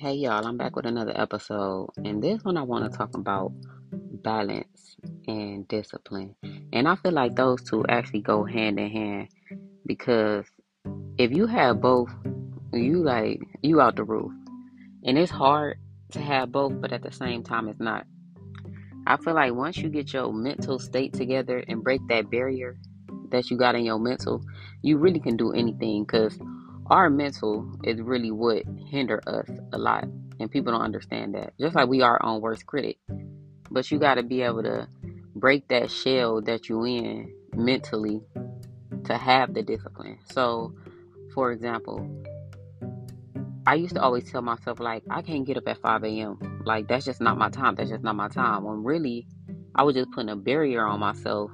Hey y'all, I'm back with another episode, and this one I want to talk about balance and discipline. And I feel like those two actually go hand in hand because if you have both, you like you out the roof. And it's hard to have both, but at the same time it's not. I feel like once you get your mental state together and break that barrier that you got in your mental, you really can do anything cuz our mental is really what hinder us a lot and people don't understand that. Just like we are our own worst critic but you got to be able to break that shell that you in mentally to have the discipline. So for example i used to always tell myself like i can't get up at 5 a.m like that's just not my time. That's just not my time. When really i was just putting a barrier on myself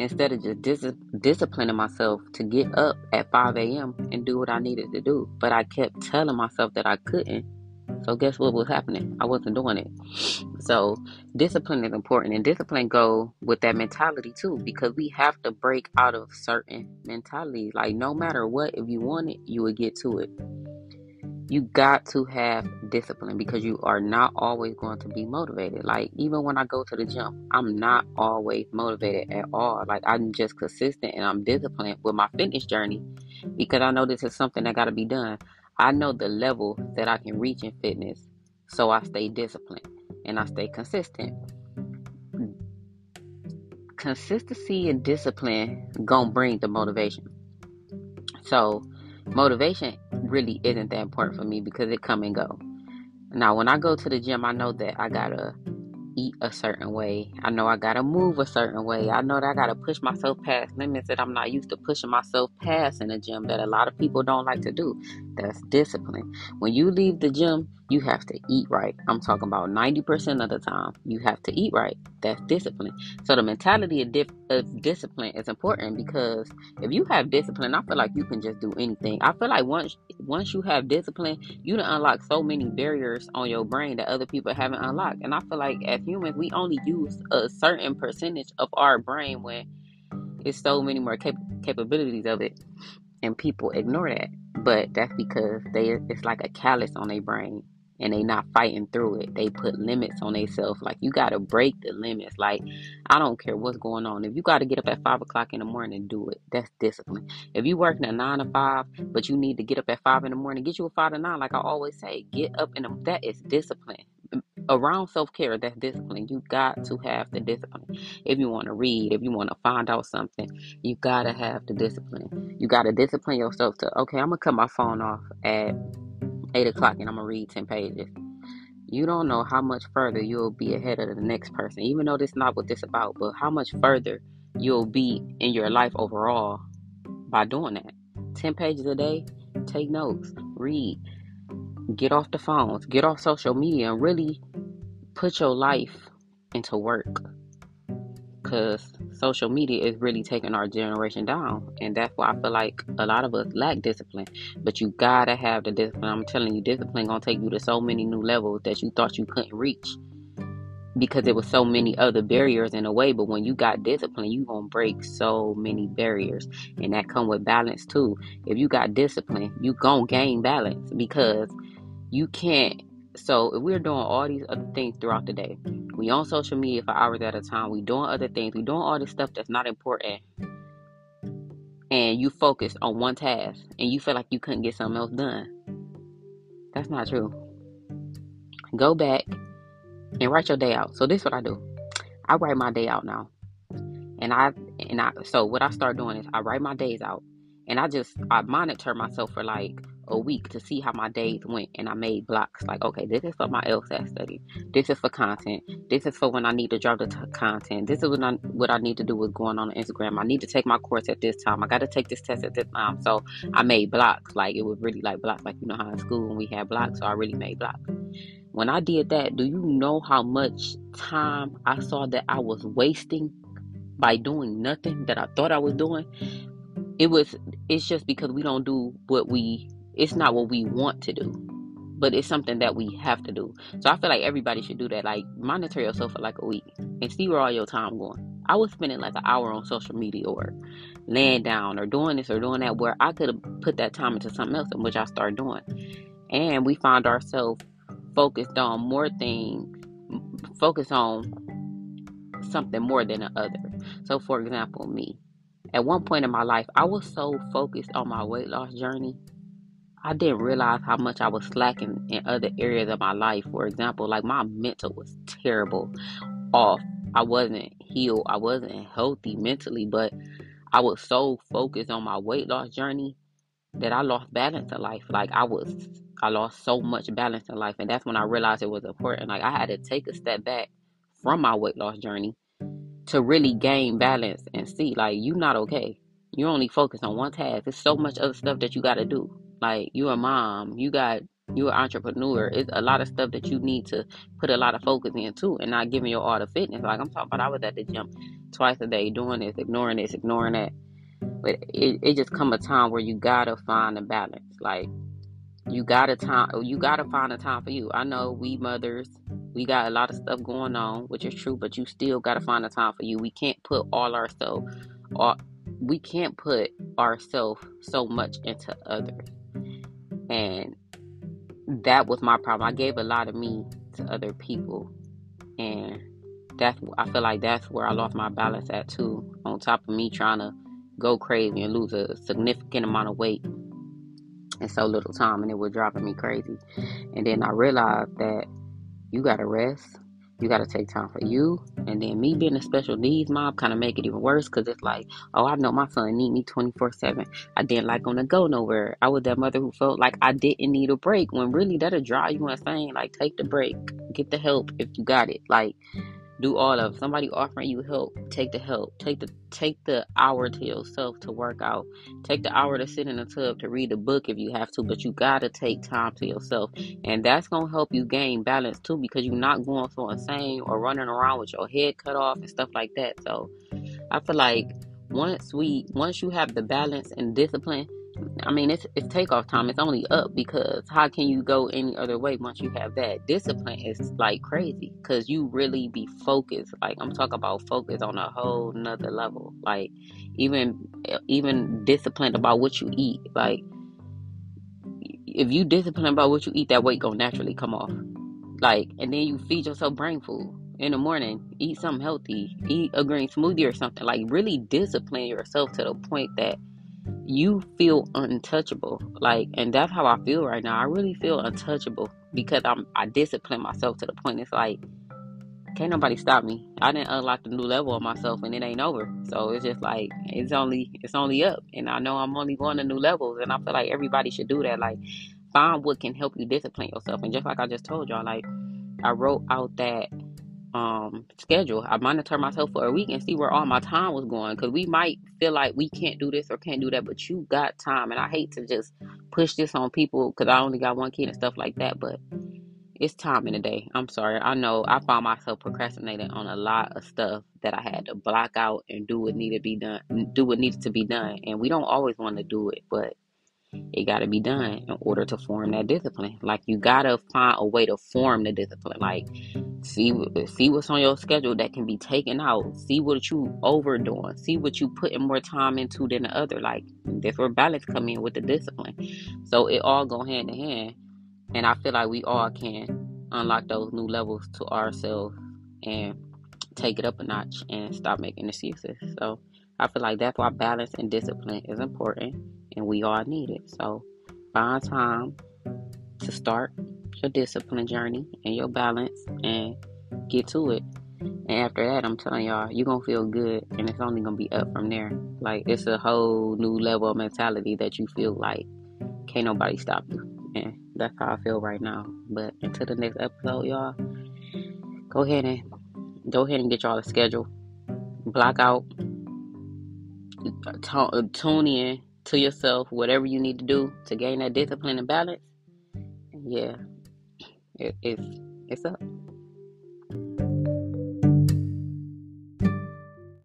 instead of just dis- disciplining myself to get up at 5 a.m. and do what I needed to do. But I kept telling myself that I couldn't. So guess what was happening? I wasn't doing it. So discipline is important, and discipline go with that mentality too, because we have to break out of certain mentalities. Like no matter what, if you want it, you would get to it you got to have discipline because you are not always going to be motivated. Like even when I go to the gym, I'm not always motivated at all. Like I'm just consistent and I'm disciplined with my fitness journey because I know this is something that got to be done. I know the level that I can reach in fitness, so I stay disciplined and I stay consistent. Consistency and discipline gonna bring the motivation. So motivation really isn't that important for me because it come and go. Now, when I go to the gym, I know that I gotta eat a certain way. I know I gotta move a certain way. I know that I gotta push myself past limits that I'm not used to pushing myself past in the gym that a lot of people don't like to do. That's discipline. When you leave the gym, you have to eat right. I'm talking about 90% of the time. You have to eat right. That's discipline. So the mentality of, dif- of discipline is important because if you have discipline, I feel like you can just do anything. I feel like once once you have discipline, you can unlock so many barriers on your brain that other people haven't unlocked. And I feel like as humans, we only use a certain percentage of our brain when it's so many more cap- capabilities of it, and people ignore that. But that's because they it's like a callus on their brain and they not fighting through it. They put limits on themselves. Like you gotta break the limits. Like I don't care what's going on. If you gotta get up at five o'clock in the morning, do it. That's discipline. If you working at nine to five, but you need to get up at five in the morning, get you a five to nine. Like I always say, get up in the that is discipline. Around self care, that's discipline. You got to have the discipline. If you want to read, if you want to find out something, you gotta have the discipline. You gotta discipline yourself to okay. I'm gonna cut my phone off at 8 o'clock and I'm going to read 10 pages. You don't know how much further you'll be ahead of the next person, even though this is not what this about, but how much further you'll be in your life overall by doing that. 10 pages a day, take notes, read, get off the phones, get off social media, and really put your life into work because social media is really taking our generation down and that's why i feel like a lot of us lack discipline. But you gotta have the discipline. I'm telling you discipline gonna take you to so many new levels that you thought you couldn't reach because there was so many other barriers in a way. But when you got discipline you gonna break so many barriers and that come with balance too. If you got discipline you gonna gain balance because you can't so if we're doing all these other things throughout the day, we on social media for hours at a time, we doing other things, we doing all this stuff that's not important, and you focus on one task and you feel like you couldn't get something else done. That's not true. Go back and write your day out. So this is what I do. I write my day out now. And I and I so what I start doing is I write my days out and I just I monitor myself for like a week to see how my days went and I made blocks like okay this is for my LSAT study. This is for content. This is for when I need to drop the t- content. This is what I, what I need to do with going on Instagram. I need to take my course at this time. I got to take this test at this time. So I made blocks like it was really like blocks like you know how in school when we had blocks so I really made blocks. When I did that do you know how much time I saw that I was wasting by doing nothing that I thought I was doing? It was it's just because we don't do what we it's not what we want to do but it's something that we have to do. So i feel like everybody should do that. Like monitor yourself for like a week and see where all your time going. I was spending like an hour on social media or laying down or doing this or doing that where i could have put that time into something else in which i started doing. And we find ourselves focused on more things, focus on something more than the other. So, for example, me, at one point in my life, I was so focused on my weight loss journey, I didn't realize how much I was slacking in other areas of my life. For example, like my mental was terrible off. I wasn't healed, I wasn't healthy mentally, but I was so focused on my weight loss journey that I lost balance in life. Like I was, I lost so much balance in life, and that's when I realized it was important. Like I had to take a step back from my weight loss journey to really gain balance and see, like you're not okay. You're only focused on one task. There's so much other stuff that you got to do. Like you're a mom, you got you're an entrepreneur. It's a lot of stuff that you need to put a lot of focus into, and not giving your all the fitness. Like I'm talking about, I was at the gym twice a day doing this, ignoring this, ignoring that but it, it just come a time where you gotta find a balance. Like you gotta time you gotta find a time for you. I know we mothers, we got a lot of stuff going on, which is true, but you still gotta find a time for you. We can't put all ourselves all we can't put ourselves so much into others. And that was my problem. I gave a lot of me to other people. And that's I feel like that's where I lost my balance at too. On top of me trying to go crazy and lose a significant amount of weight in so little time and it was driving me crazy and then i realized that you gotta rest you gotta take time for mm-hmm. you and then me being a special needs mom kind of make it even worse because it's like oh i know my son need me 24 7 i didn't like on to go nowhere. I was that mother who felt like i didn't need a break when really that'll drive you insane like take the break get the help if you got it like do all of somebody offering you help take the help take the take the hour to yourself to work out. Take the hour to sit in the tub to read a book if you have to but you gotta take time to yourself. And that's gonna help you gain balance too because you're not going so insane or running around with your head cut off and stuff like that. So i feel like once we once you have the balance and discipline I mean, it's it's takeoff time. It's only up because how can you go any other way once you have that discipline? It's like crazy because you really be focused. Like I'm talking about focus on a whole nother level. Like even eh, even disciplined about what you eat. Like if you discipline about what you eat, that weight gonna naturally come off. Like and then you feed yourself brain food in the morning. Eat something healthy. Eat a green smoothie or something. Like really discipline yourself to the point that you feel untouchable. Like, and that's how I feel right now. I really feel untouchable because I'm I discipline myself to the point it's like can't nobody stop me. I didn't unlock the new level of myself and it ain't over. So it's just like it's only it's only up. And I know I'm only going to new levels and I feel like everybody should do that. Like find what can help you discipline yourself. And just like I just told y'all, like I wrote out that um schedule. I monitor myself for a week and see where all my time was going because we might feel like we can't do this or can't do that, but you got time. And I hate to just push this on people because I only got one kid and stuff like that, but it's time in the day. I'm sorry. I know I found myself procrastinating on a lot of stuff that I had to block out and do what needed to be done, do what needed to be done. And we don't always want to do it, but it got to be done in order to form that discipline. Like you got to find a way to form the discipline. Like see see what's on your schedule that can be taken out. See what you overdoing. See what you putting more time into than the other. Like that's where balance come in with the discipline. So it all go hand in hand. And I feel like we all can unlock those new levels to ourselves and take it up a notch and stop making excuses. So I feel like that's why balance and discipline is important and we all need it. So find time to start your discipline journey and your balance and get to it. And after that, I'm telling y'all, you're gonna feel good and it's only gonna be up from there. Like it's a whole new level of mentality that you feel like can't nobody stop you. And that's how I feel right now. But until the next episode, y'all, go ahead and go ahead and get y'all a schedule. Block out t- tune in to yourself, whatever you need to do to gain that discipline and balance. Yeah, it, it's it's up.